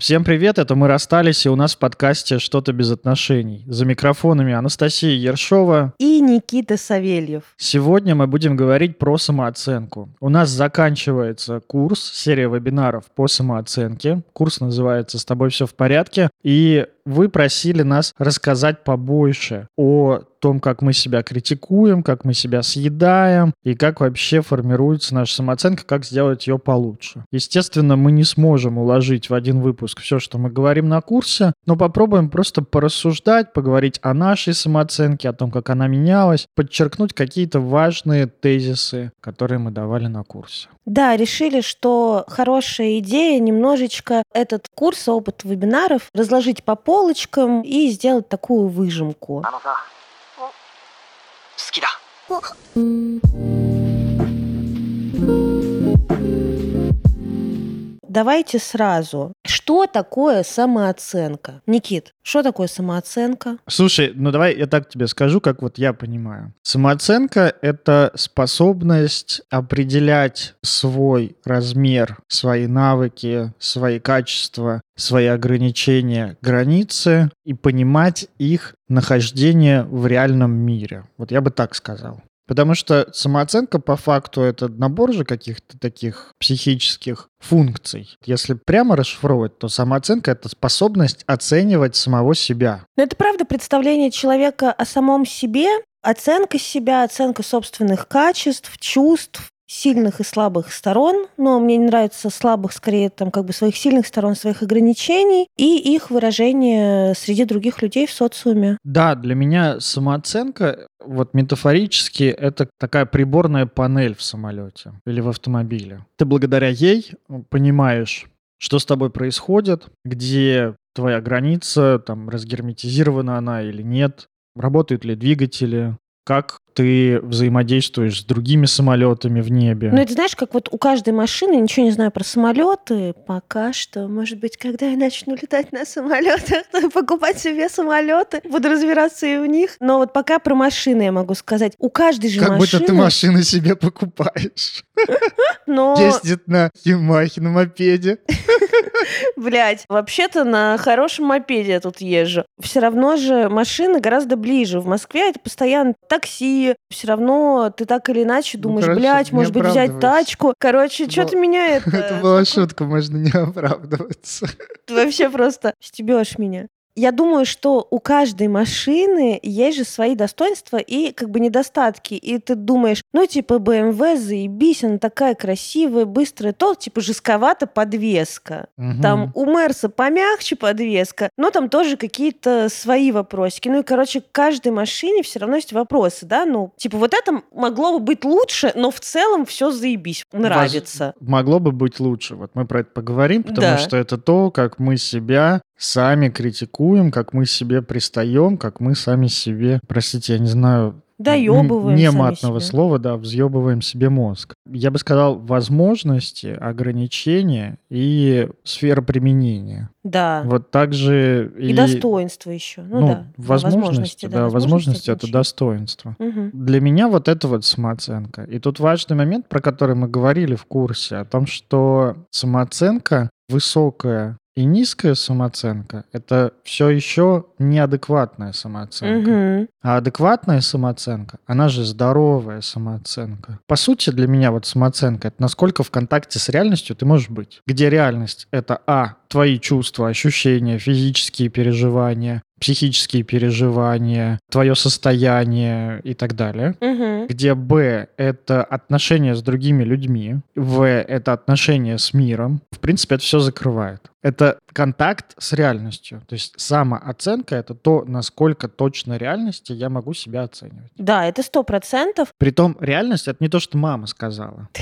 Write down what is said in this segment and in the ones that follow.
Всем привет, это мы расстались, и у нас в подкасте «Что-то без отношений». За микрофонами Анастасия Ершова и Никита Савельев. Сегодня мы будем говорить про самооценку. У нас заканчивается курс, серия вебинаров по самооценке. Курс называется «С тобой все в порядке». И вы просили нас рассказать побольше о том, как мы себя критикуем, как мы себя съедаем и как вообще формируется наша самооценка, как сделать ее получше. Естественно, мы не сможем уложить в один выпуск все, что мы говорим на курсе, но попробуем просто порассуждать, поговорить о нашей самооценке, о том, как она менялась, подчеркнуть какие-то важные тезисы, которые мы давали на курсе. Да, решили, что хорошая идея немножечко этот курс, опыт вебинаров разложить по полочкам и сделать такую выжимку. Давайте сразу. Что такое самооценка? Никит, что такое самооценка? Слушай, ну давай я так тебе скажу, как вот я понимаю. Самооценка — это способность определять свой размер, свои навыки, свои качества, свои ограничения, границы и понимать их нахождение в реальном мире. Вот я бы так сказал. Потому что самооценка по факту это набор же каких-то таких психических функций. Если прямо расшифровывать, то самооценка — это способность оценивать самого себя. Но это правда представление человека о самом себе, оценка себя, оценка собственных качеств, чувств, сильных и слабых сторон, но мне не нравится слабых, скорее, там, как бы своих сильных сторон, своих ограничений и их выражение среди других людей в социуме. Да, для меня самооценка, вот метафорически, это такая приборная панель в самолете или в автомобиле. Ты благодаря ей понимаешь, что с тобой происходит, где твоя граница, там, разгерметизирована она или нет, работают ли двигатели, как ты взаимодействуешь с другими самолетами в небе. Ну, это знаешь, как вот у каждой машины, ничего не знаю про самолеты пока что. Может быть, когда я начну летать на самолетах, покупать себе самолеты, буду разбираться и в них. Но вот пока про машины я могу сказать. У каждой же как машины... Как будто ты машины себе покупаешь. Но... Ездит на Ямахе, на мопеде. Блять, вообще-то на хорошем мопеде я тут езжу. Все равно же машины гораздо ближе. В Москве это постоянно такси. Все равно ты так или иначе ну, думаешь, ну, блядь, может быть, взять тачку. Короче, что-то меня это... Это была шутка, можно не оправдываться. Ты вообще просто стебешь меня. Я думаю, что у каждой машины есть же свои достоинства и как бы недостатки. И ты думаешь, ну, типа, BMW, заебись, она такая красивая, быстрая, то, типа, жестковата подвеска. Угу. Там у Мерса помягче подвеска, но там тоже какие-то свои вопросики. Ну и, короче, к каждой машине все равно есть вопросы, да? Ну, типа, вот это могло бы быть лучше, но в целом все заебись, нравится. Воз... Могло бы быть лучше. Вот мы про это поговорим, потому да. что это то, как мы себя сами критикуем, как мы себе пристаем, как мы сами себе, простите, я не знаю, Доебываем Не матного себе. слова, да, взъебываем себе мозг. Я бы сказал, возможности, ограничения и сфера применения. Да. Вот так же... И, и достоинство еще. Ну, ну да. Возможности, возможности, да, возможности, это достоинство. Угу. Для меня вот это вот самооценка. И тут важный момент, про который мы говорили в курсе, о том, что самооценка высокая и низкая самооценка — это все еще неадекватная самооценка. Угу. А адекватная самооценка, она же здоровая самооценка. По сути, для меня вот самооценка — это насколько в контакте с реальностью ты можешь быть. Где реальность — это А, твои чувства, ощущения, физические переживания, психические переживания, твое состояние и так далее. Угу. Где Б — это отношения с другими людьми, В — это отношения с миром. В принципе, это все закрывает. Это контакт с реальностью. То есть самооценка — это то, насколько точно реальности я могу себя оценивать. Да, это сто процентов. Притом реальность — это не то, что мама сказала.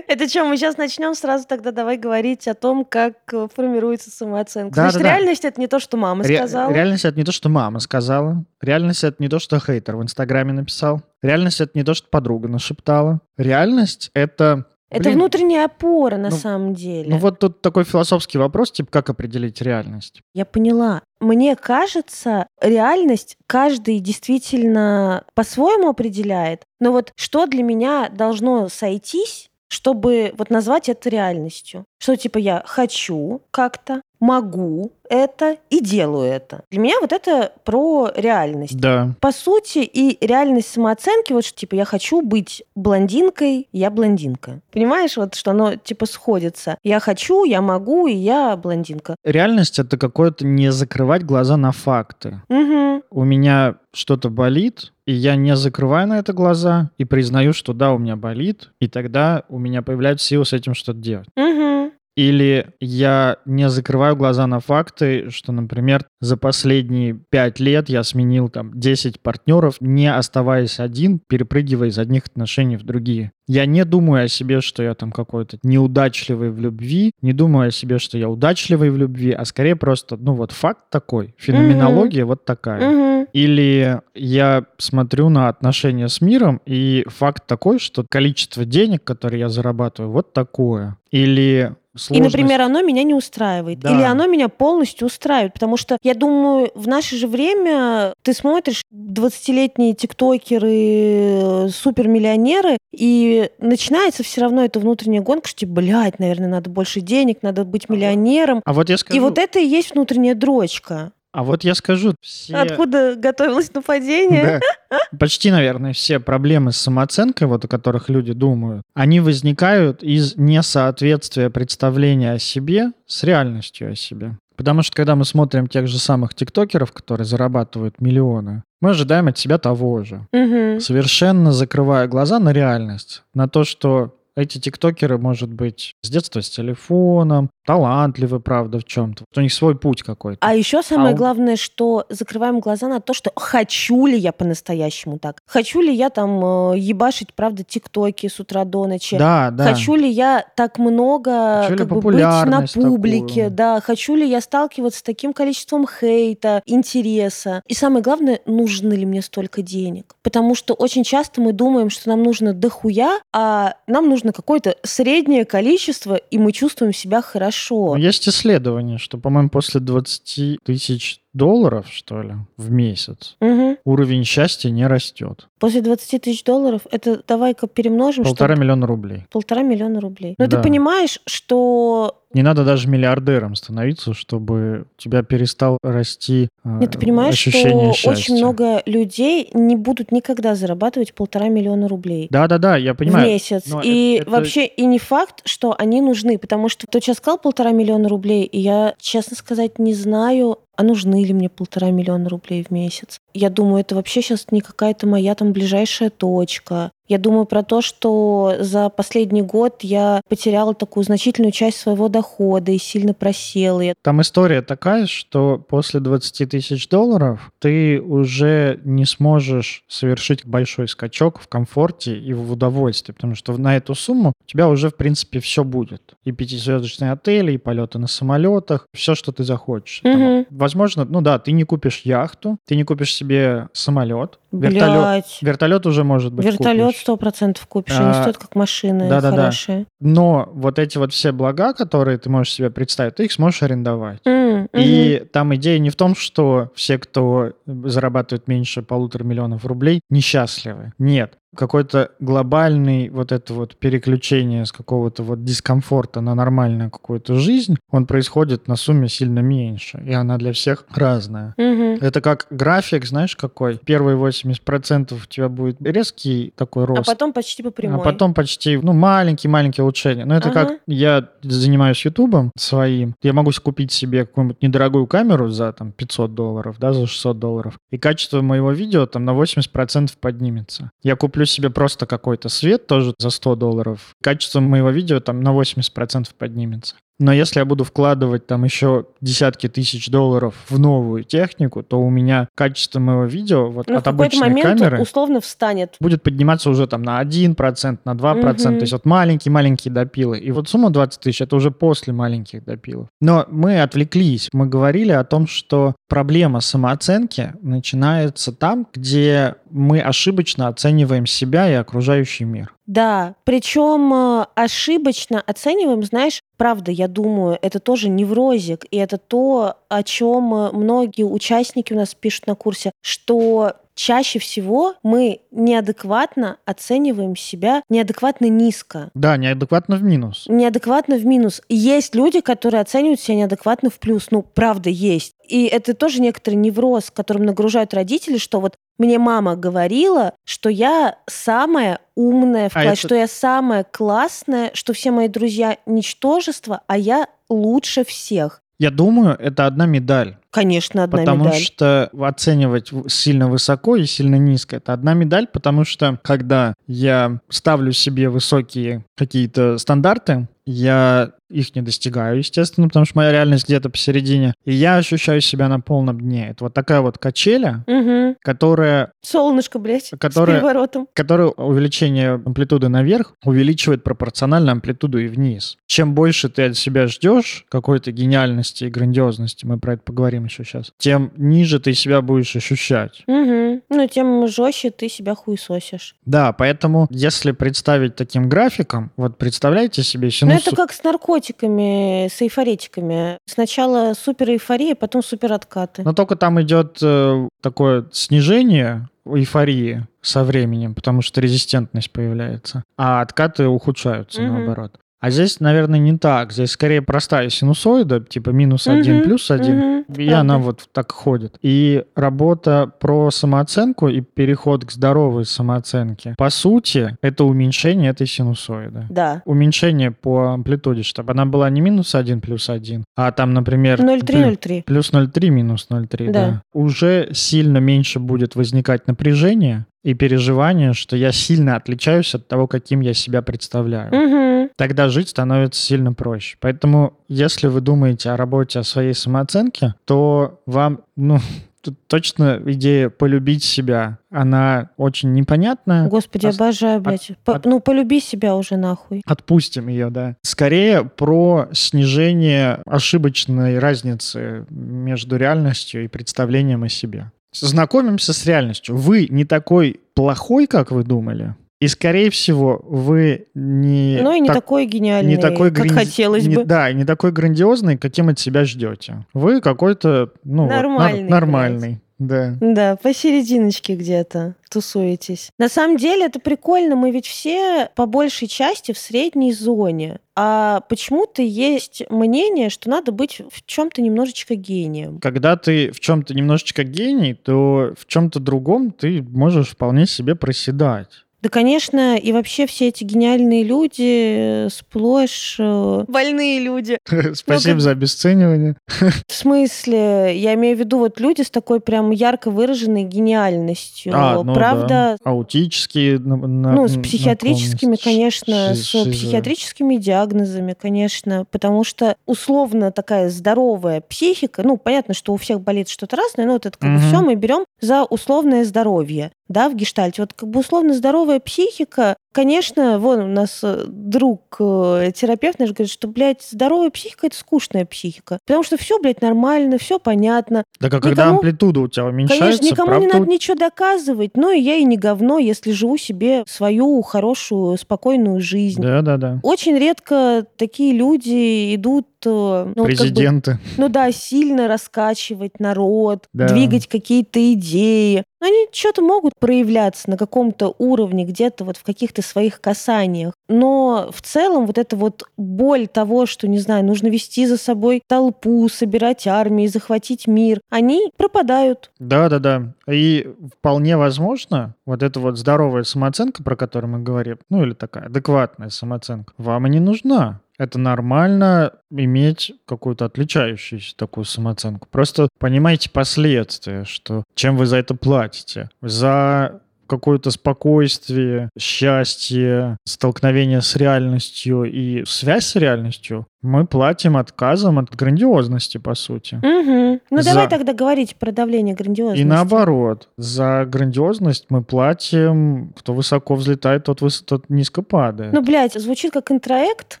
Это что, мы сейчас начнем сразу тогда давай говорить о том, как формируется самооценка. Значит, реальность — это не то, что мама сказала. Реальность — это не то, что мама сказала. Реальность — это не то, что хейтер в Инстаграме написал. Реальность — это не то, что подруга нашептала. Реальность — это это Блин, внутренняя опора на ну, самом деле. Ну вот тут такой философский вопрос, типа как определить реальность? Я поняла. Мне кажется, реальность каждый действительно по-своему определяет. Но вот что для меня должно сойтись, чтобы вот назвать это реальностью? Что типа я хочу как-то, могу это и делаю это. Для меня вот это про реальность. Да. По сути, и реальность самооценки, вот что, типа, я хочу быть блондинкой, я блондинка. Понимаешь, вот что оно, типа, сходится. Я хочу, я могу, и я блондинка. Реальность — это какое-то не закрывать глаза на факты. Угу. У меня что-то болит, и я не закрываю на это глаза и признаю, что да, у меня болит, и тогда у меня появляются силы с этим что-то делать. Угу. Или я не закрываю глаза на факты, что, например, за последние пять лет я сменил там 10 партнеров, не оставаясь один, перепрыгивая из одних отношений в другие. Я не думаю о себе, что я там какой-то неудачливый в любви, не думаю о себе, что я удачливый в любви, а скорее просто, ну вот факт такой, феноменология mm-hmm. вот такая. Mm-hmm. Или я смотрю на отношения с миром, и факт такой, что количество денег, которые я зарабатываю, вот такое. Или Сложность. И, например, оно меня не устраивает. Да. Или оно меня полностью устраивает. Потому что, я думаю, в наше же время ты смотришь 20-летние тиктокеры, э, супермиллионеры, и начинается все равно эта внутренняя гонка, что, типа, блядь, наверное, надо больше денег, надо быть миллионером. А вот я скажу... И вот это и есть внутренняя дрочка. А вот я скажу, все... Откуда готовилось нападение? Да. Почти, наверное, все проблемы с самооценкой, вот о которых люди думают, они возникают из несоответствия представления о себе с реальностью о себе. Потому что когда мы смотрим тех же самых тиктокеров, которые зарабатывают миллионы, мы ожидаем от себя того же. Угу. Совершенно закрывая глаза на реальность, на то, что эти тиктокеры, может быть, с детства с телефоном, талантливы, правда, в чем-то. У них свой путь какой-то. А еще самое а главное, что закрываем глаза на то, что хочу ли я по-настоящему так? Хочу ли я там э, ебашить, правда, тиктоки с утра до ночи? Да, да. Хочу ли я так много хочу как бы, быть на публике? Такую? Да. Хочу ли я сталкиваться с таким количеством хейта, интереса? И самое главное, нужны ли мне столько денег? Потому что очень часто мы думаем, что нам нужно дохуя, а нам нужно какое-то среднее количество, и мы чувствуем себя хорошо. Есть исследование, что, по-моему, после 20 тысяч долларов, что ли, в месяц, угу. уровень счастья не растет. После 20 тысяч долларов, это давай-ка перемножим. Полтора миллиона рублей. Полтора миллиона рублей. Но да. ты понимаешь, что не надо даже миллиардером становиться, чтобы у тебя перестал расти э, Нет, ты понимаешь, что счастья. очень много людей не будут никогда зарабатывать полтора миллиона рублей. Да-да-да, я понимаю. В месяц. Но и это, вообще и не факт, что они нужны, потому что ты сейчас сказал полтора миллиона рублей, и я, честно сказать, не знаю, а нужны ли мне полтора миллиона рублей в месяц? Я думаю, это вообще сейчас не какая-то моя там ближайшая точка. Я думаю про то, что за последний год я потеряла такую значительную часть своего дохода и сильно просела. Там история такая, что после 20 тысяч долларов ты уже не сможешь совершить большой скачок в комфорте и в удовольствии, потому что на эту сумму у тебя уже, в принципе, все будет. И пятизвездочные отели, и полеты на самолетах, все, что ты захочешь. Угу. Там, возможно, ну да, ты не купишь яхту, ты не купишь себе самолет. Вертолет, вертолет уже может быть Вертолет сто процентов купишь, а, они стоят как машины да, да, хорошие. Да. Но вот эти вот все блага, которые ты можешь себе представить, ты их сможешь арендовать. Mm, и угу. там идея не в том, что все, кто зарабатывает меньше полутора миллионов рублей, несчастливы. Нет какой-то глобальный вот это вот переключение с какого-то вот дискомфорта на нормальную какую-то жизнь, он происходит на сумме сильно меньше, и она для всех разная. Угу. Это как график, знаешь, какой? Первые 80% у тебя будет резкий такой рост. А потом почти по прямой. А потом почти, ну, маленькие-маленькие улучшения. Но это ага. как я занимаюсь ютубом своим, я могу купить себе какую-нибудь недорогую камеру за там 500 долларов, да, за 600 долларов, и качество моего видео там на 80% поднимется. Я куплю себе просто какой-то свет, тоже за 100 долларов. Качество моего видео там на 80% поднимется. Но если я буду вкладывать там еще десятки тысяч долларов в новую технику, то у меня качество моего видео вот ну, от обычной момент камеры условно встанет. Будет подниматься уже там на 1%, на 2%. Угу. То есть вот маленькие-маленькие допилы. И вот сумма 20 тысяч это уже после маленьких допилов. Но мы отвлеклись. Мы говорили о том, что проблема самооценки начинается там, где мы ошибочно оцениваем себя и окружающий мир. Да, причем э, ошибочно оцениваем, знаешь, правда, я думаю, это тоже неврозик, и это то, о чем э, многие участники у нас пишут на курсе, что чаще всего мы неадекватно оцениваем себя неадекватно низко. Да, неадекватно в минус. Неадекватно в минус. Есть люди, которые оценивают себя неадекватно в плюс. Ну, правда, есть. И это тоже некоторый невроз, которым нагружают родители, что вот мне мама говорила, что я самая умная в а классе, это... что я самая классная, что все мои друзья ничтожество, а я лучше всех. Я думаю, это одна медаль. Конечно, одна потому медаль. Потому что оценивать сильно высоко и сильно низко это одна медаль, потому что когда я ставлю себе высокие какие-то стандарты, я их не достигаю, естественно, потому что моя реальность где-то посередине. И я ощущаю себя на полном дне. Это вот такая вот качеля, угу. которая... Солнышко, блядь, которая, с переворотом. Которая увеличение амплитуды наверх увеличивает пропорционально амплитуду и вниз. Чем больше ты от себя ждешь какой-то гениальности и грандиозности, мы про это поговорим еще сейчас, тем ниже ты себя будешь ощущать. Угу. Ну, тем жестче ты себя хуесосишь. Да, поэтому если представить таким графиком, вот представляете себе синус... Ну, это как с наркотиками, с эйфоретиками. Сначала супер эйфория, потом супер откаты. Но только там идет э, такое снижение эйфории со временем, потому что резистентность появляется, а откаты ухудшаются угу. наоборот. А здесь, наверное, не так. Здесь скорее простая синусоида, типа минус один, плюс один, и правда. она вот так ходит. И работа про самооценку и переход к здоровой самооценке, по сути, это уменьшение этой синусоиды. Да. Уменьшение по амплитуде, чтобы она была не минус один плюс один, а там, например... 0,3-0,3. Плюс 0,3 минус 0,3, да. да. Уже сильно меньше будет возникать напряжение, и переживание, что я сильно отличаюсь от того, каким я себя представляю. Угу. Тогда жить становится сильно проще. Поэтому, если вы думаете о работе, о своей самооценке, то вам, ну, тут точно идея полюбить себя, она очень непонятная. Господи, Ос... обожаю, блядь. От, По, от... Ну, полюби себя уже нахуй. Отпустим ее, да. Скорее про снижение ошибочной разницы между реальностью и представлением о себе. Знакомимся с реальностью. Вы не такой плохой, как вы думали. И, скорее всего, вы не... Ну и не так, такой гениальный, не такой как гран... хотелось не, бы. Да, не такой грандиозный, каким от себя ждете. Вы какой-то, ну, нормальный. Вот, нормальный. Да. Да, посерединочке где-то тусуетесь. На самом деле это прикольно, мы ведь все по большей части в средней зоне. А почему-то есть мнение, что надо быть в чем-то немножечко гением. Когда ты в чем-то немножечко гений, то в чем-то другом ты можешь вполне себе проседать. Да, конечно, и вообще все эти гениальные люди э, сплошь э, больные люди. Спасибо ну, за обесценивание. В смысле, я имею в виду вот люди с такой прям ярко выраженной гениальностью. А, ну Правда? Да. Аутические. ну, с психиатрическими, конечно, с психиатрическими диагнозами, конечно, потому что условно такая здоровая психика, ну, понятно, что у всех болит что-то разное, но вот это как бы все мы берем за условное здоровье да, в гештальте. Вот как бы условно здоровая психика, конечно, вон у нас э, друг э, терапевт наш говорит, что, блядь, здоровая психика это скучная психика. Потому что все, блядь, нормально, все понятно. Так а когда амплитуда у тебя уменьшается, Конечно, никому правда... не надо ничего доказывать, но и я и не говно, если живу себе свою хорошую, спокойную жизнь. Да, да, да. Очень редко такие люди идут ну, президенты. Как бы, ну да, сильно раскачивать народ, да. двигать какие-то идеи. Но они что-то могут проявляться на каком-то уровне, где-то вот в каких-то своих касаниях. Но в целом вот эта вот боль того, что, не знаю, нужно вести за собой толпу, собирать армии, захватить мир, они пропадают. Да-да-да. И вполне возможно, вот эта вот здоровая самооценка, про которую мы говорим, ну или такая адекватная самооценка, вам и не нужна это нормально иметь какую-то отличающуюся такую самооценку. Просто понимаете последствия, что чем вы за это платите. За какое-то спокойствие, счастье, столкновение с реальностью и связь с реальностью, мы платим отказом от грандиозности, по сути. Угу. Ну, за... давай тогда говорить про давление грандиозности. И наоборот, за грандиозность мы платим, кто высоко взлетает, тот, выс... тот низко падает. Ну, блядь, звучит как интроект,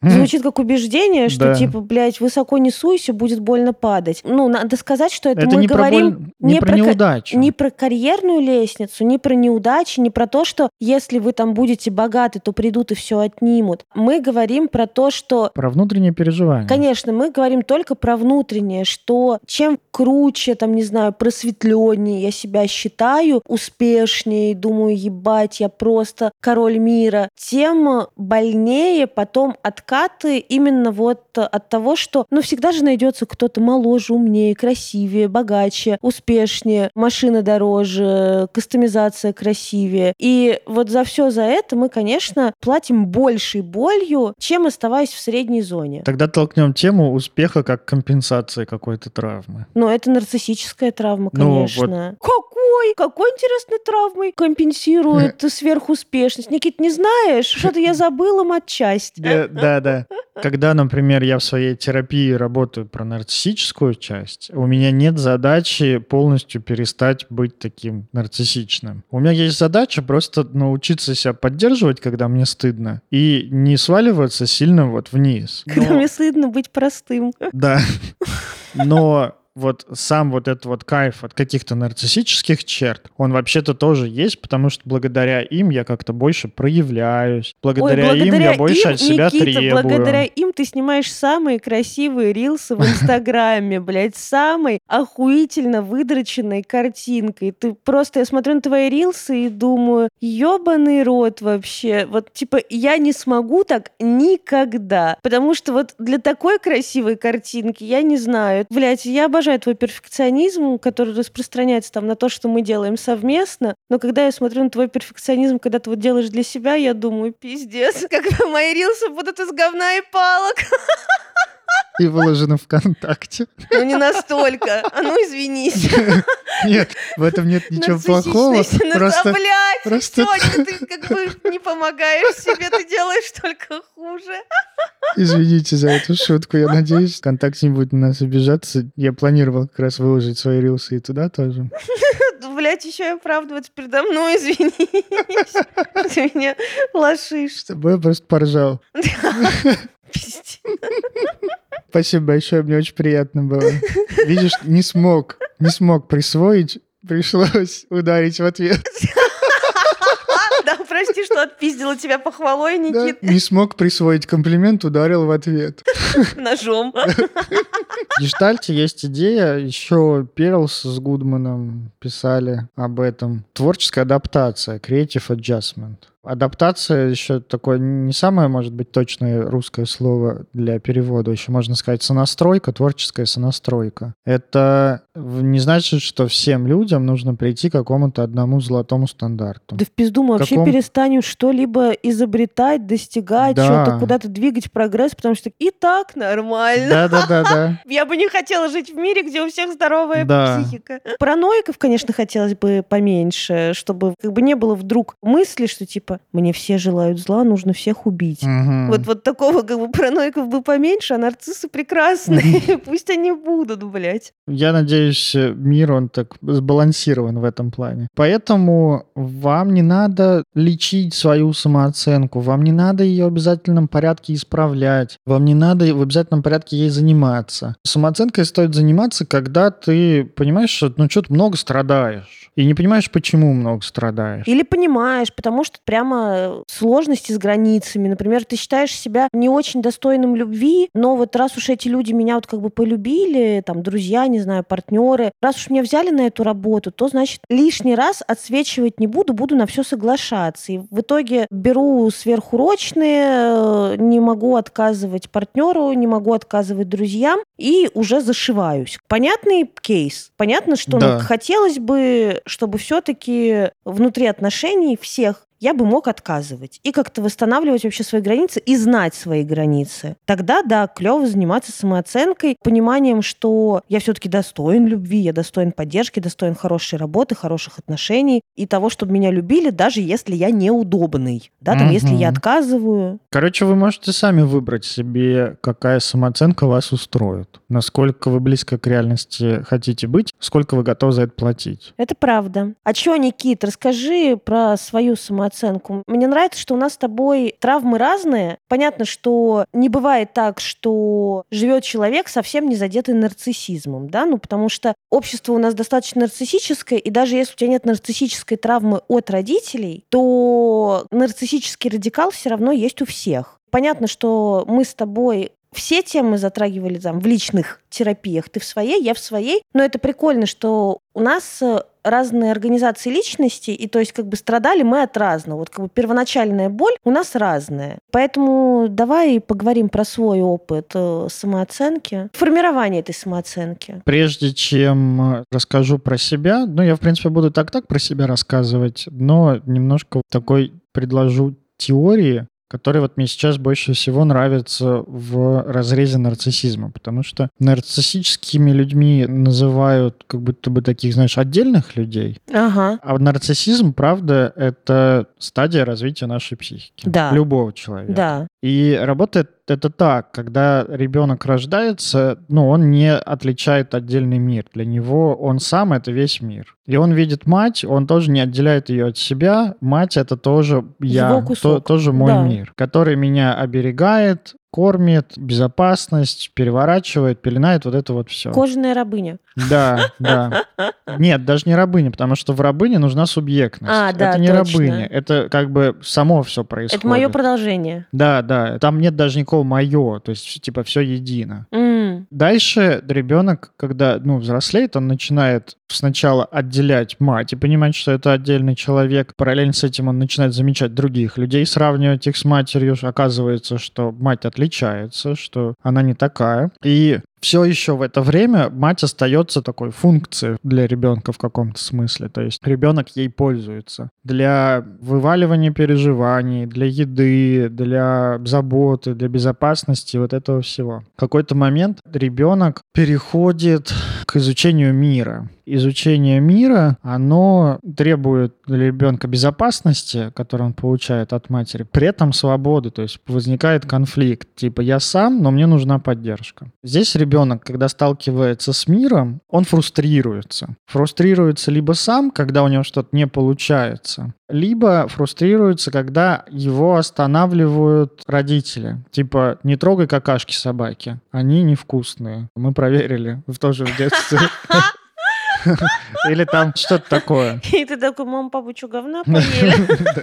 звучит как убеждение, что, да. типа, блядь, высоко не суйся, будет больно падать. Ну, надо сказать, что это, это мы не говорим про боль... не, не про, про неудачу. Не про карьерную лестницу, не про неудачи, не про то, что если вы там будете богаты, то придут и все отнимут. Мы говорим про то, что... Про внутреннее переживания. Конечно, мы говорим только про внутреннее, что чем круче, там, не знаю, просветленнее я себя считаю, успешнее, думаю, ебать, я просто король мира, тем больнее потом откаты именно вот от того, что, ну, всегда же найдется кто-то моложе, умнее, красивее, богаче, успешнее, машина дороже, кастомизация красивее. И вот за все за это мы, конечно, платим большей болью, чем оставаясь в средней зоне. Тогда толкнем тему успеха как компенсации какой-то травмы. Ну, это нарциссическая травма, конечно. Ну, вот... Какой? Какой интересной травмой компенсирует сверхуспешность? Никит, не знаешь? Что-то я забыла матчасть. Да, да. Когда, например, я в своей терапии работаю про нарциссическую часть, у меня нет задачи полностью перестать быть таким нарциссичным. У меня есть задача просто научиться себя поддерживать, когда мне стыдно, и не сваливаться сильно вот вниз. Когда Но... мне стыдно быть простым. Да. Но вот сам вот этот вот кайф от каких-то нарциссических черт, он вообще-то тоже есть, потому что благодаря им я как-то больше проявляюсь. Благодаря, Ой, благодаря им я больше им, от себя Никита, требую. благодаря им ты снимаешь самые красивые рилсы в Инстаграме, блядь, самой охуительно выдроченной картинкой. Ты просто, я смотрю на твои рилсы и думаю, ебаный рот вообще. Вот, типа, я не смогу так никогда. Потому что вот для такой красивой картинки, я не знаю, блядь, я бы обожаю твой перфекционизм, который распространяется там на то, что мы делаем совместно. Но когда я смотрю на твой перфекционизм, когда ты вот делаешь для себя, я думаю, пиздец, когда мои рилсы будут из говна и палок. И выложено ВКонтакте. Ну, не настолько. А ну, извинись. Нет, в этом нет ничего плохого. Просто, блядь, просто... сегодня ты как бы не помогаешь себе, ты делаешь только хуже. Извините за эту шутку. Я надеюсь, ВКонтакте не будет на нас обижаться. Я планировал как раз выложить свои рилсы и туда тоже. Блять, еще и оправдываться передо мной, извинись. Ты меня лошишь. С тобой просто поржал. Спасибо большое, мне очень приятно было. Видишь, не смог, не смог присвоить, пришлось ударить в ответ. Да, прости, что отпиздила тебя похвалой, Никит. Да, не смог присвоить комплимент, ударил в ответ. Ножом. В Гештальте есть идея, еще Перлс с Гудманом писали об этом. Творческая адаптация, creative adjustment. Адаптация еще такое не самое, может быть, точное русское слово для перевода. Еще можно сказать сонастройка, творческая сонастройка. Это не значит, что всем людям нужно прийти к какому-то одному золотому стандарту. Да в пизду мы Каком... вообще перестанем что-либо изобретать, достигать, да. что-то куда-то двигать прогресс, потому что и так нормально. Да-да-да. Я бы не хотела жить в мире, где у всех здоровая психика. Параноиков, конечно, хотелось бы поменьше, чтобы как бы не было вдруг мысли, что типа типа, мне все желают зла, нужно всех убить. Угу. Вот, вот такого как бы параноиков бы поменьше, а нарциссы прекрасные. Пусть они будут, блядь. Я надеюсь, мир, он так сбалансирован в этом плане. Поэтому вам не надо лечить свою самооценку, вам не надо ее в обязательном порядке исправлять, вам не надо в обязательном порядке ей заниматься. Самооценкой стоит заниматься, когда ты понимаешь, что ну что-то много страдаешь. И не понимаешь, почему много страдаешь. Или понимаешь, потому что прямо сложности с границами. Например, ты считаешь себя не очень достойным любви, но вот раз уж эти люди меня вот как бы полюбили, там, друзья, не знаю, партнеры, раз уж меня взяли на эту работу, то, значит, лишний раз отсвечивать не буду, буду на все соглашаться. И в итоге беру сверхурочные, э, не могу отказывать партнеру, не могу отказывать друзьям и уже зашиваюсь. Понятный кейс. Понятно, что да. хотелось бы, чтобы все-таки внутри отношений всех я бы мог отказывать и как-то восстанавливать вообще свои границы и знать свои границы. Тогда, да, клево заниматься самооценкой, пониманием, что я все-таки достоин любви, я достоин поддержки, достоин хорошей работы, хороших отношений и того, чтобы меня любили, даже если я неудобный. Да, там, угу. если я отказываю. Короче, вы можете сами выбрать себе, какая самооценка вас устроит. Насколько вы близко к реальности хотите быть, сколько вы готовы за это платить. Это правда. А что, Никит, расскажи про свою самооценку самооценку. Мне нравится, что у нас с тобой травмы разные. Понятно, что не бывает так, что живет человек совсем не задетый нарциссизмом, да, ну потому что общество у нас достаточно нарциссическое, и даже если у тебя нет нарциссической травмы от родителей, то нарциссический радикал все равно есть у всех. Понятно, что мы с тобой все темы затрагивали там в личных терапиях. Ты в своей, я в своей. Но это прикольно, что у нас э, разные организации личности, и то есть как бы страдали мы от разного. Вот как бы первоначальная боль у нас разная. Поэтому давай поговорим про свой опыт э, самооценки, формирование этой самооценки. Прежде чем э, расскажу про себя, ну я в принципе буду так-так про себя рассказывать, но немножко такой предложу теории, который вот мне сейчас больше всего нравится в разрезе нарциссизма, потому что нарциссическими людьми называют как будто бы таких, знаешь, отдельных людей. Ага. А нарциссизм, правда, это стадия развития нашей психики. Да. Любого человека. Да. И работает это так, когда ребенок рождается, ну, он не отличает отдельный мир. Для него он сам — это весь мир. И он видит мать, он тоже не отделяет ее от себя. Мать — это тоже я, то, тоже мой да. мир, который меня оберегает, кормит, безопасность, переворачивает, пеленает, вот это вот все. Кожаная рабыня. Да, да. Нет, даже не рабыня, потому что в рабыне нужна субъектность. А, да, это не точно. рабыня, это как бы само все происходит. Это мое продолжение. Да, да, там нет даже никакого мое, то есть типа все едино. Mm. Дальше ребенок, когда ну, взрослеет, он начинает сначала отделять мать и понимать, что это отдельный человек. Параллельно с этим он начинает замечать других людей, сравнивать их с матерью. Оказывается, что мать отличается, что она не такая. И все еще в это время мать остается такой функцией для ребенка в каком-то смысле. То есть ребенок ей пользуется для вываливания переживаний, для еды, для заботы, для безопасности, вот этого всего. В какой-то момент ребенок переходит к изучению мира изучение мира, оно требует для ребенка безопасности, которую он получает от матери, при этом свободы, то есть возникает конфликт, типа я сам, но мне нужна поддержка. Здесь ребенок, когда сталкивается с миром, он фрустрируется. Фрустрируется либо сам, когда у него что-то не получается, либо фрустрируется, когда его останавливают родители. Типа, не трогай какашки собаки, они невкусные. Мы проверили в тоже в детстве. Или там что-то такое. И ты такой, мам, папа, что, говна поели?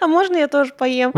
А можно я тоже поем?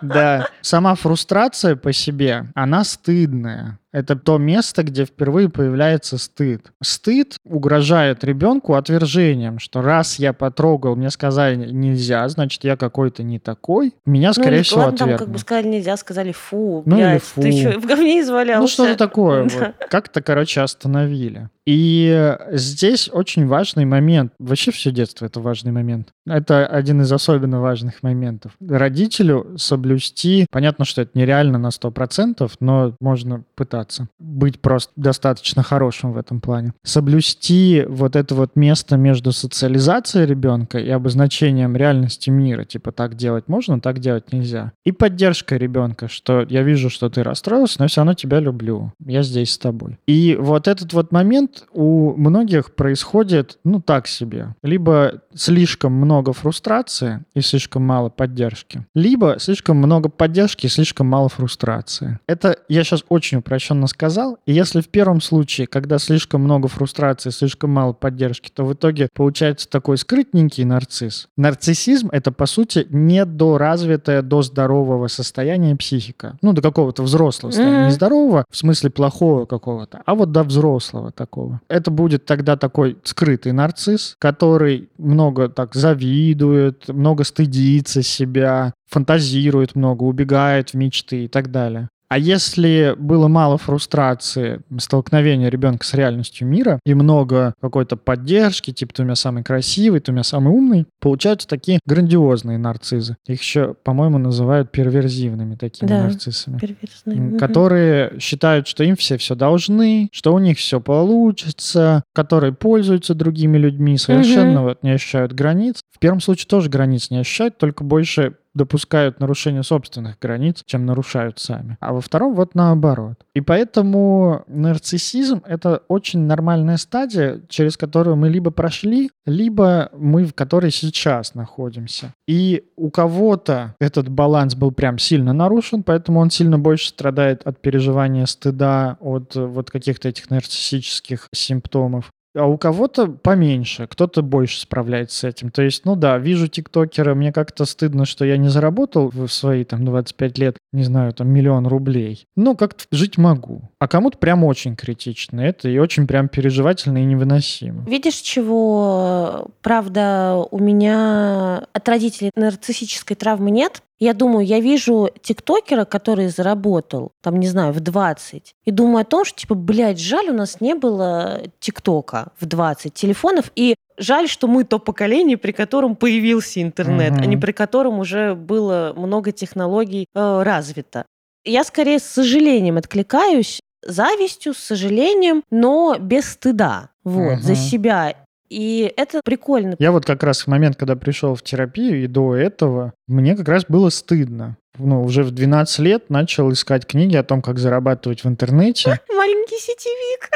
Да. Сама фрустрация по себе, она стыдная. Это то место, где впервые появляется стыд. Стыд угрожает ребенку отвержением, что раз я потрогал, мне сказали нельзя, значит я какой-то не такой. Меня, ну, скорее ну, всего, ладно, отвергнут. там как бы сказали нельзя, сказали фу, ну, блядь, фу. ты что, в говне извалялся? Ну что-то такое. Вот. Как-то, короче, остановили. И здесь очень важный момент. Вообще все детство это важный момент. Это один из особенно важных моментов. Родителю соблюсти, понятно, что это нереально на 100%, но можно пытаться стараться быть просто достаточно хорошим в этом плане. Соблюсти вот это вот место между социализацией ребенка и обозначением реальности мира. Типа так делать можно, так делать нельзя. И поддержка ребенка, что я вижу, что ты расстроился, но все равно тебя люблю. Я здесь с тобой. И вот этот вот момент у многих происходит, ну, так себе. Либо слишком много фрустрации и слишком мало поддержки, либо слишком много поддержки и слишком мало фрустрации. Это я сейчас очень упрощенно упрощенно сказал. И если в первом случае, когда слишком много фрустрации, слишком мало поддержки, то в итоге получается такой скрытненький нарцисс. Нарциссизм — это, по сути, недоразвитая до здорового состояния психика. Ну, до какого-то взрослого состояния. Mm-hmm. Не здорового, в смысле плохого какого-то, а вот до взрослого такого. Это будет тогда такой скрытый нарцисс, который много так завидует, много стыдится себя, фантазирует много, убегает в мечты и так далее. А если было мало фрустрации, столкновения ребенка с реальностью мира и много какой-то поддержки, типа ты у меня самый красивый, ты у меня самый умный, получаются такие грандиозные нарцизы. Их еще, по-моему, называют перверзивными такими да, нарциссами. Перверзные. Которые считают, что им все все должны, что у них все получится, которые пользуются другими людьми, совершенно угу. вот не ощущают границ. В первом случае тоже границ не ощущают, только больше допускают нарушение собственных границ, чем нарушают сами. А во втором вот наоборот. И поэтому нарциссизм — это очень нормальная стадия, через которую мы либо прошли, либо мы в которой сейчас находимся. И у кого-то этот баланс был прям сильно нарушен, поэтому он сильно больше страдает от переживания стыда, от вот каких-то этих нарциссических симптомов. А у кого-то поменьше, кто-то больше справляется с этим. То есть, ну да, вижу тиктокера, мне как-то стыдно, что я не заработал в свои там 25 лет, не знаю, там миллион рублей. Но как-то жить могу. А кому-то прям очень критично это и очень прям переживательно и невыносимо. Видишь, чего, правда, у меня от родителей нарциссической травмы нет, я думаю, я вижу тиктокера, который заработал, там, не знаю, в 20, и думаю о том, что, типа, блядь, жаль, у нас не было тиктока в 20 телефонов, и жаль, что мы то поколение, при котором появился интернет, mm-hmm. а не при котором уже было много технологий э, развито. Я скорее с сожалением откликаюсь, завистью, с сожалением, но без стыда вот, uh-huh. за себя. И это прикольно. Я вот как раз в момент, когда пришел в терапию, и до этого, мне как раз было стыдно. Ну, уже в 12 лет начал искать книги о том, как зарабатывать в интернете. Маленький сетевик.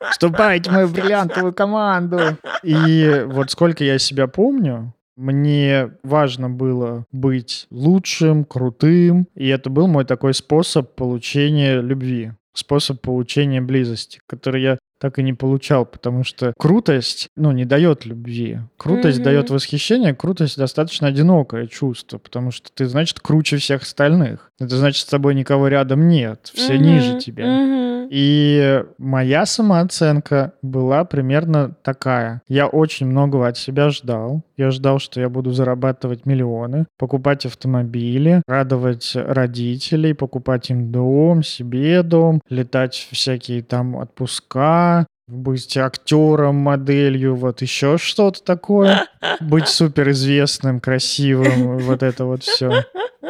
Вступайте в мою бриллиантовую команду. И вот сколько я себя помню, мне важно было быть лучшим, крутым, и это был мой такой способ получения любви способ получения близости, который я так и не получал, потому что крутость, ну, не дает любви. Крутость mm-hmm. дает восхищение, крутость достаточно одинокое чувство, потому что ты, значит, круче всех остальных. Это значит, с тобой никого рядом нет, все mm-hmm. ниже тебя. Mm-hmm. И моя самооценка была примерно такая. Я очень многого от себя ждал. Я ждал, что я буду зарабатывать миллионы, покупать автомобили, радовать родителей, покупать им дом, себе дом, летать в всякие там отпуска, быть актером, моделью, вот еще что-то такое, быть суперизвестным, красивым, вот это вот все.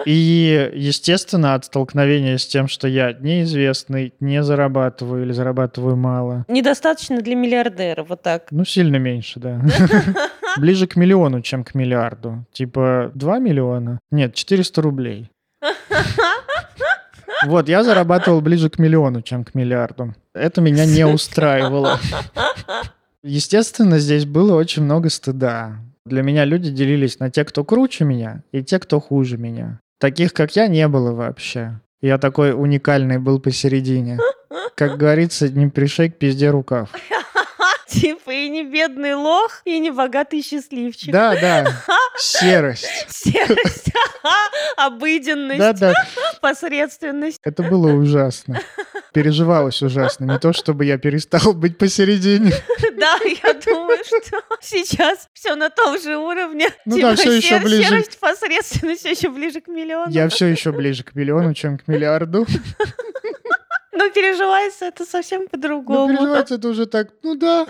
И, естественно, от столкновения с тем, что я неизвестный, не зарабатываю или зарабатываю мало. Недостаточно для миллиардера, вот так. Ну, сильно меньше, да. Ближе к миллиону, чем к миллиарду. Типа 2 миллиона? Нет, 400 рублей. Вот, я зарабатывал ближе к миллиону, чем к миллиарду. Это меня не устраивало. Естественно, здесь было очень много стыда. Для меня люди делились на те, кто круче меня, и те, кто хуже меня. Таких, как я, не было вообще. Я такой уникальный был посередине. Как говорится, не пришей к пизде рукав. Типа и не бедный лох, и не богатый счастливчик. Да, да. Серость. Серость. Обыденность. Да, да. Посредственность. Это было ужасно. Переживалось ужасно. Не то, чтобы я перестал быть посередине. Да, я думаю, что сейчас все на том же уровне. Ну типа, да, все еще ближе. Серость, посредственность еще ближе к миллиону. Я все еще ближе к миллиону, чем к миллиарду. Но переживается это совсем по-другому. Ну, переживается это уже так, ну да,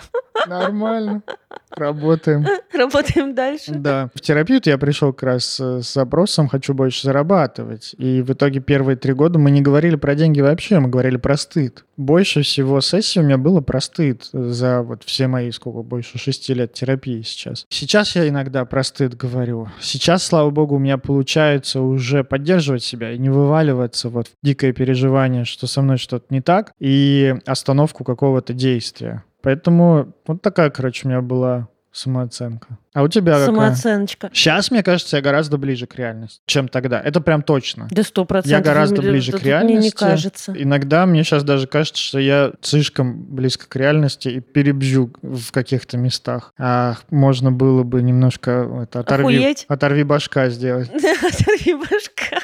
нормально. Работаем. Работаем дальше. Да. В терапию я пришел как раз с запросом «хочу больше зарабатывать». И в итоге первые три года мы не говорили про деньги вообще, мы говорили про стыд. Больше всего сессий у меня было про стыд за вот все мои, сколько, больше шести лет терапии сейчас. Сейчас я иногда про стыд говорю. Сейчас, слава богу, у меня получается уже поддерживать себя и не вываливаться вот в дикое переживание, что со мной что-то не так, и остановку какого-то действия. Поэтому вот такая, короче, у меня была самооценка. А у тебя Самооценочка. Какая? Сейчас, мне кажется, я гораздо ближе к реальности, чем тогда. Это прям точно. Да сто процентов. Я гораздо ближе к реальности. Мне не кажется. Иногда мне сейчас даже кажется, что я слишком близко к реальности и перебью в каких-то местах. А можно было бы немножко это, оторви, оторви башка сделать. Оторви башка.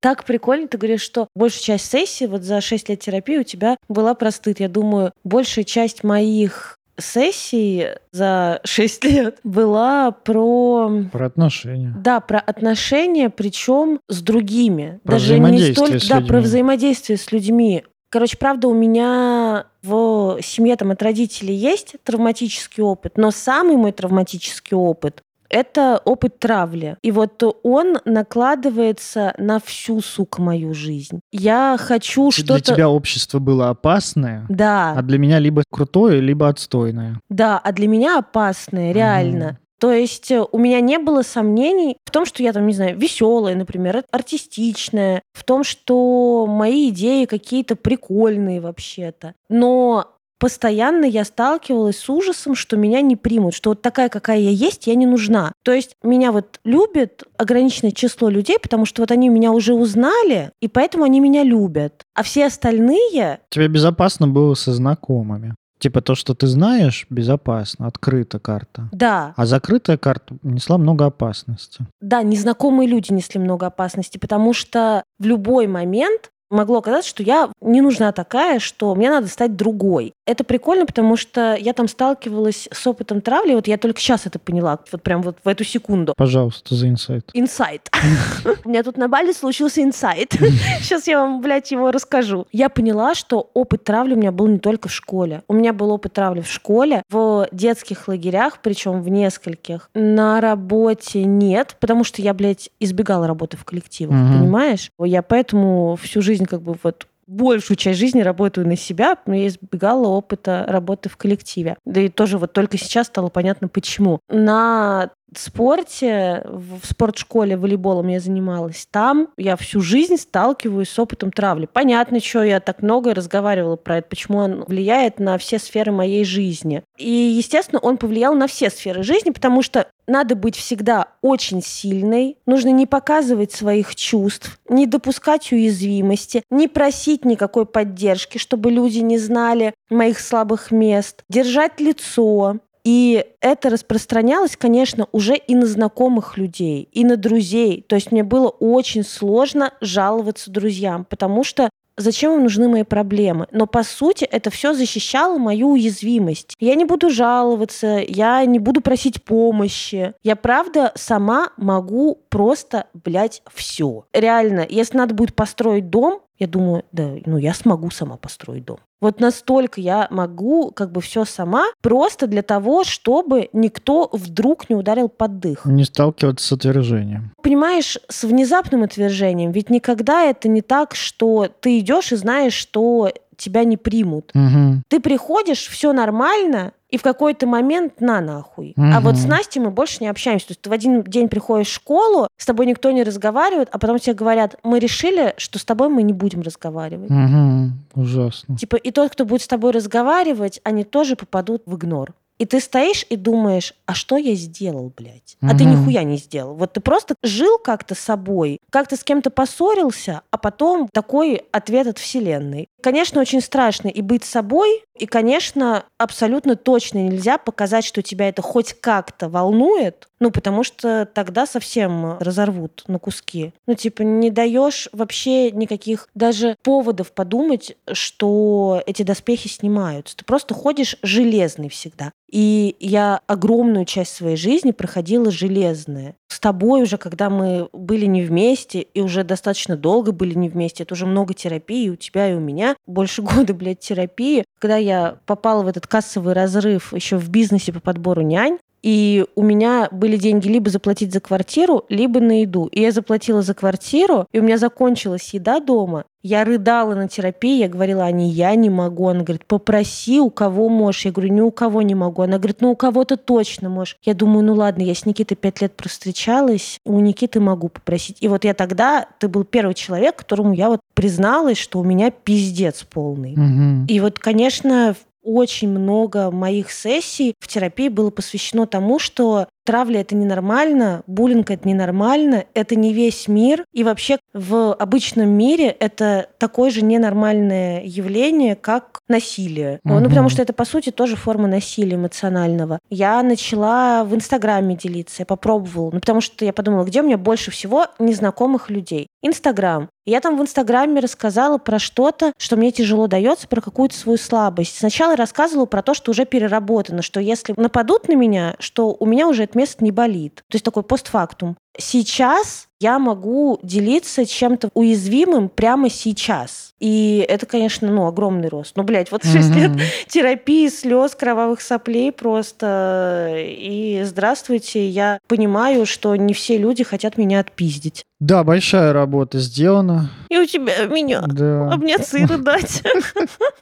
Так прикольно, ты говоришь, что большая часть сессии вот за 6 лет терапии у тебя была простыд. Я думаю, большая часть моих сессий за 6 лет была про... Про отношения. Да, про отношения, причем с другими. Про Даже не столько... Да, людьми. про взаимодействие с людьми. Короче, правда, у меня в семье там от родителей есть травматический опыт, но самый мой травматический опыт это опыт травли. И вот он накладывается на всю, сука, мою жизнь. Я хочу что-то... Для тебя общество было опасное, да. а для меня либо крутое, либо отстойное. Да, а для меня опасное, реально. Угу. То есть э, у меня не было сомнений в том, что я там, не знаю, веселая, например, артистичная, в том, что мои идеи какие-то прикольные вообще-то. Но постоянно я сталкивалась с ужасом, что меня не примут, что вот такая, какая я есть, я не нужна. То есть меня вот любит ограниченное число людей, потому что вот они меня уже узнали, и поэтому они меня любят. А все остальные... Тебе безопасно было со знакомыми. Типа то, что ты знаешь, безопасно, открыта карта. Да. А закрытая карта несла много опасности. Да, незнакомые люди несли много опасности, потому что в любой момент могло оказаться, что я не нужна такая, что мне надо стать другой. Это прикольно, потому что я там сталкивалась с опытом травли, вот я только сейчас это поняла, вот прям вот в эту секунду. Пожалуйста, за инсайт. Инсайт. У меня тут на Бали случился инсайт. Сейчас я вам, блядь, его расскажу. Я поняла, что опыт травли у меня был не только в школе. У меня был опыт травли в школе, в детских лагерях, причем в нескольких. На работе нет, потому что я, блядь, избегала работы в коллективах, понимаешь? Я поэтому всю жизнь как бы вот большую часть жизни работаю на себя, но я избегала опыта работы в коллективе. Да и тоже вот только сейчас стало понятно, почему. На спорте, в спортшколе волейболом я занималась, там я всю жизнь сталкиваюсь с опытом травли. Понятно, что я так много разговаривала про это, почему он влияет на все сферы моей жизни. И, естественно, он повлиял на все сферы жизни, потому что надо быть всегда очень сильной, нужно не показывать своих чувств, не допускать уязвимости, не просить никакой поддержки, чтобы люди не знали моих слабых мест, держать лицо, и это распространялось, конечно, уже и на знакомых людей, и на друзей. То есть мне было очень сложно жаловаться друзьям, потому что зачем им нужны мои проблемы. Но по сути это все защищало мою уязвимость. Я не буду жаловаться, я не буду просить помощи. Я правда сама могу просто, блядь, все. Реально, если надо будет построить дом, я думаю, да, ну я смогу сама построить дом. Вот настолько я могу как бы все сама, просто для того, чтобы никто вдруг не ударил под дых. Не сталкиваться с отвержением. Понимаешь, с внезапным отвержением, ведь никогда это не так, что ты идешь и знаешь, что тебя не примут. Угу. Ты приходишь, все нормально, и в какой-то момент на нахуй. Угу. А вот с Настей мы больше не общаемся. То есть ты в один день приходишь в школу, с тобой никто не разговаривает, а потом тебе говорят, мы решили, что с тобой мы не будем разговаривать. Угу. Ужасно. Типа и тот, кто будет с тобой разговаривать, они тоже попадут в игнор. И ты стоишь и думаешь, а что я сделал, блядь? А ты нихуя не сделал. Вот ты просто жил как-то собой, как-то с кем-то поссорился, а потом такой ответ от Вселенной. Конечно, очень страшно и быть собой, и, конечно, абсолютно точно нельзя показать, что тебя это хоть как-то волнует, ну, потому что тогда совсем разорвут на куски. Ну, типа, не даешь вообще никаких даже поводов подумать, что эти доспехи снимаются. Ты просто ходишь железный всегда. И я огромную часть своей жизни проходила железная. С тобой уже, когда мы были не вместе, и уже достаточно долго были не вместе, это уже много терапии у тебя и у меня. Больше года, блядь, терапии. Когда я попала в этот кассовый разрыв еще в бизнесе по подбору нянь, и у меня были деньги либо заплатить за квартиру, либо на еду. И я заплатила за квартиру, и у меня закончилась еда дома. Я рыдала на терапии, я говорила, Ане, я не могу. Она говорит, попроси, у кого можешь. Я говорю, ни у кого не могу. Она говорит, ну у кого-то точно можешь. Я думаю, ну ладно, я с Никитой пять лет встречалась, у Никиты могу попросить. И вот я тогда, ты был первый человек, которому я вот призналась, что у меня пиздец полный. Угу. И вот, конечно, очень много моих сессий в терапии было посвящено тому, что травля это ненормально, буллинг это ненормально, это не весь мир. И вообще в обычном мире это такое же ненормальное явление, как насилие. Угу. Ну, потому что это, по сути, тоже форма насилия эмоционального. Я начала в Инстаграме делиться, я попробовала. Ну, потому что я подумала, где у меня больше всего незнакомых людей. Инстаграм. Я там в Инстаграме рассказала про что-то, что мне тяжело дается, про какую-то свою слабость. Сначала рассказывала про то, что уже переработано, что если нападут на меня, что у меня уже это место не болит. То есть такой постфактум. Сейчас я могу делиться чем-то уязвимым прямо сейчас. И это, конечно, ну, огромный рост. Ну, блядь, вот 6 mm-hmm. лет терапии, слез, кровавых соплей просто. И здравствуйте, я понимаю, что не все люди хотят меня отпиздить. Да, большая работа сделана. И у тебя меня да. обняться и рыдать.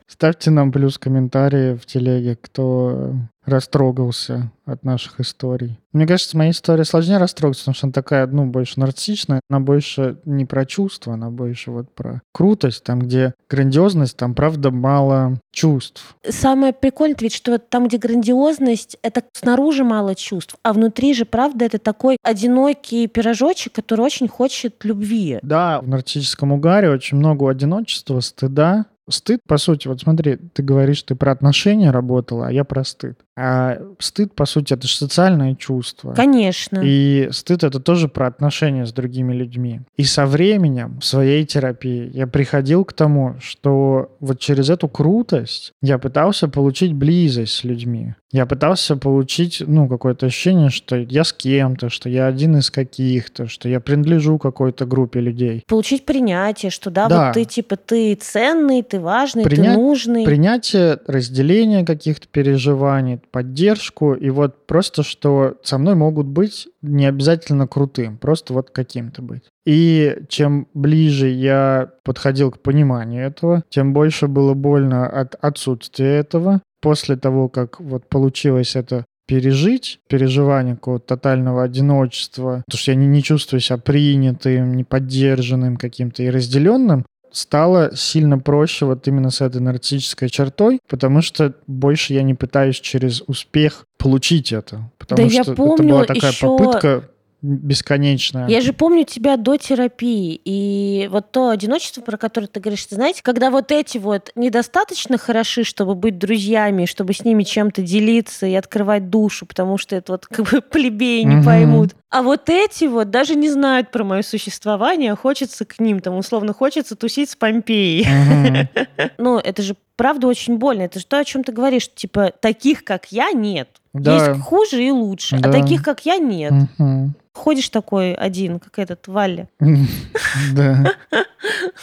Ставьте нам плюс комментарии в телеге, кто растрогался от наших историй. Мне кажется, моя история сложнее растрогаться, потому что она такая, ну, больше нарциссичная, она больше не про чувства, она больше вот про крутость, там, где грандиозность, там, правда, мало чувств. Самое прикольное ведь, что там, где грандиозность, это снаружи мало чувств, а внутри же, правда, это такой одинокий пирожочек, который очень хочет любви. Да, в нарциссическом угаре очень много одиночества, стыда, Стыд, по сути, вот смотри, ты говоришь, ты про отношения работала, а я про стыд. А стыд, по сути, это же социальное чувство. Конечно. И стыд это тоже про отношения с другими людьми. И со временем в своей терапии я приходил к тому, что вот через эту крутость я пытался получить близость с людьми. Я пытался получить, ну, какое-то ощущение, что я с кем-то, что я один из каких-то, что я принадлежу какой-то группе людей. Получить принятие, что да, да. вот ты типа ты ценный, ты важный, Приня... ты нужный. Принятие, разделение каких-то переживаний, поддержку, и вот просто, что со мной могут быть не обязательно крутым, просто вот каким-то быть. И чем ближе я подходил к пониманию этого, тем больше было больно от отсутствия этого. После того, как вот получилось это пережить переживание какого-то тотального одиночества, потому что я не, не чувствую себя принятым, не поддержанным каким-то и разделенным, стало сильно проще вот именно с этой нарциссической чертой, потому что больше я не пытаюсь через успех получить это. Потому да что я помню это была такая еще... попытка бесконечная. Я же помню тебя до терапии, и вот то одиночество, про которое ты говоришь, ты знаете, когда вот эти вот недостаточно хороши, чтобы быть друзьями, чтобы с ними чем-то делиться и открывать душу, потому что это вот как бы плебеи не угу. поймут. А вот эти вот даже не знают про мое существование, а хочется к ним, там условно хочется тусить с Помпеей. Угу. Ну, это же правда очень больно. Это же то, о чем ты говоришь. Типа, таких, как я, нет. Да. Есть хуже и лучше, а да. а таких, как я, нет. Угу. Ходишь такой один, как этот Валя. Да,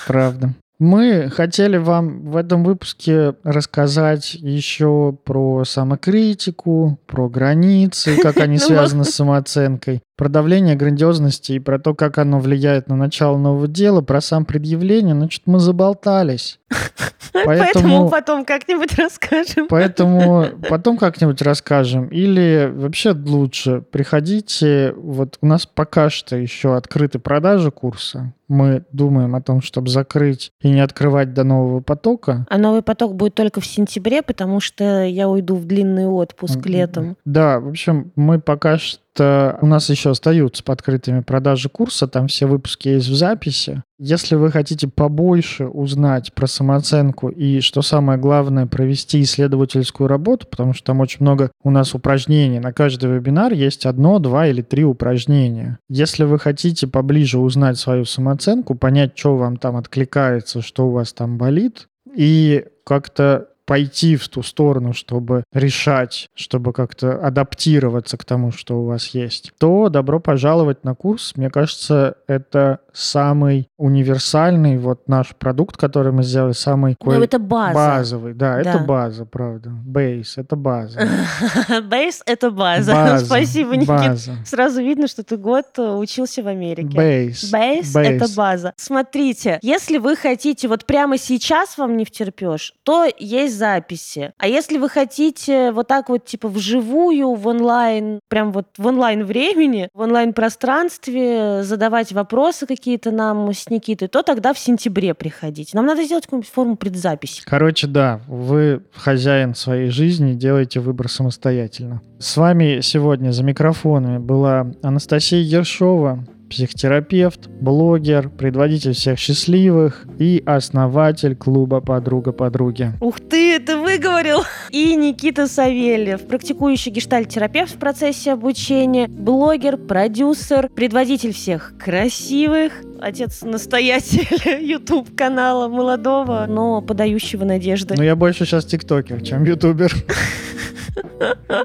правда. Мы хотели вам в этом выпуске рассказать еще про самокритику, про границы, как они ну связаны с самооценкой, про давление грандиозности и про то, как оно влияет на начало нового дела, про сам предъявление. Значит, мы заболтались. Поэтому, потом как-нибудь расскажем. Поэтому потом как-нибудь расскажем. Или вообще лучше приходите. Вот у нас пока что еще открыты продажи курса. Мы думаем о том, чтобы закрыть и не открывать до нового потока. А новый поток будет только в сентябре, потому что я уйду в длинный отпуск летом. Да, в общем, мы пока что что у нас еще остаются под открытыми продажи курса, там все выпуски есть в записи. Если вы хотите побольше узнать про самооценку и, что самое главное, провести исследовательскую работу, потому что там очень много у нас упражнений, на каждый вебинар есть одно, два или три упражнения. Если вы хотите поближе узнать свою самооценку, понять, что вам там откликается, что у вас там болит, и как-то пойти в ту сторону, чтобы решать, чтобы как-то адаптироваться к тому, что у вас есть, то добро пожаловать на курс. Мне кажется, это самый универсальный вот наш продукт, который мы сделали, самый ну, это база. базовый. Да, да, это база, правда. Бейс — это база. Бейс — это база. база. Спасибо, Никит. База. Сразу видно, что ты год э, учился в Америке. Бейс. Бейс — это база. Смотрите, если вы хотите, вот прямо сейчас вам не втерпешь, то есть записи. А если вы хотите вот так вот типа вживую, в онлайн, прям вот в онлайн времени, в онлайн пространстве задавать вопросы какие какие-то нам с Никитой, то тогда в сентябре приходите. Нам надо сделать какую-нибудь форму предзаписи. Короче, да, вы хозяин своей жизни, делаете выбор самостоятельно. С вами сегодня за микрофонами была Анастасия Ершова, психотерапевт, блогер, предводитель всех счастливых и основатель клуба «Подруга подруги». Ух ты, ты выговорил! И Никита Савельев, практикующий гештальт-терапевт в процессе обучения, блогер, продюсер, предводитель всех красивых, отец-настоятель YouTube-канала молодого, но подающего надежды. Ну, я больше сейчас тиктокер, чем ютубер.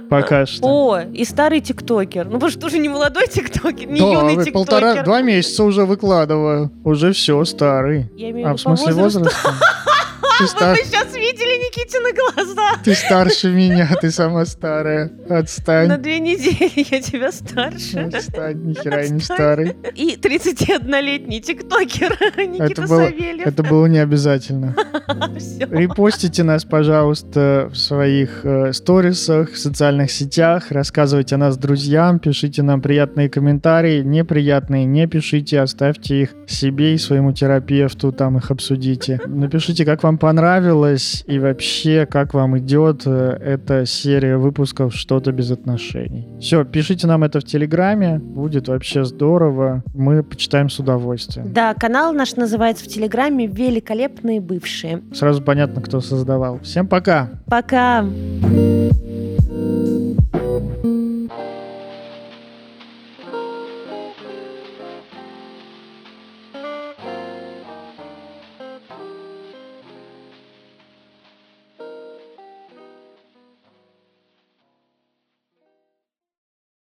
Пока что. О, и старый тиктокер. Ну, потому что уже не молодой тиктокер, не да, юный тиктокер. полтора, два месяца уже выкладываю. Уже все, старый. Я имею а в смысле возраста? Ты стар... Вы сейчас Никитины глаза. Ты старше меня, ты сама старая. Отстань. На две недели я тебя старше. Отстань, нихера не старый. И 31-летний тиктокер Никита это было, Савельев. Это было не обязательно. Репостите нас, пожалуйста, в своих э, сторисах, в социальных сетях, рассказывайте о нас друзьям, пишите нам приятные комментарии, неприятные не пишите, оставьте их себе и своему терапевту, там их обсудите. Напишите, как вам понравилось, и вообще вообще, как вам идет э, эта серия выпусков «Что-то без отношений». Все, пишите нам это в Телеграме, будет вообще здорово. Мы почитаем с удовольствием. Да, канал наш называется в Телеграме «Великолепные бывшие». Сразу понятно, кто создавал. Всем пока! Пока! Пока!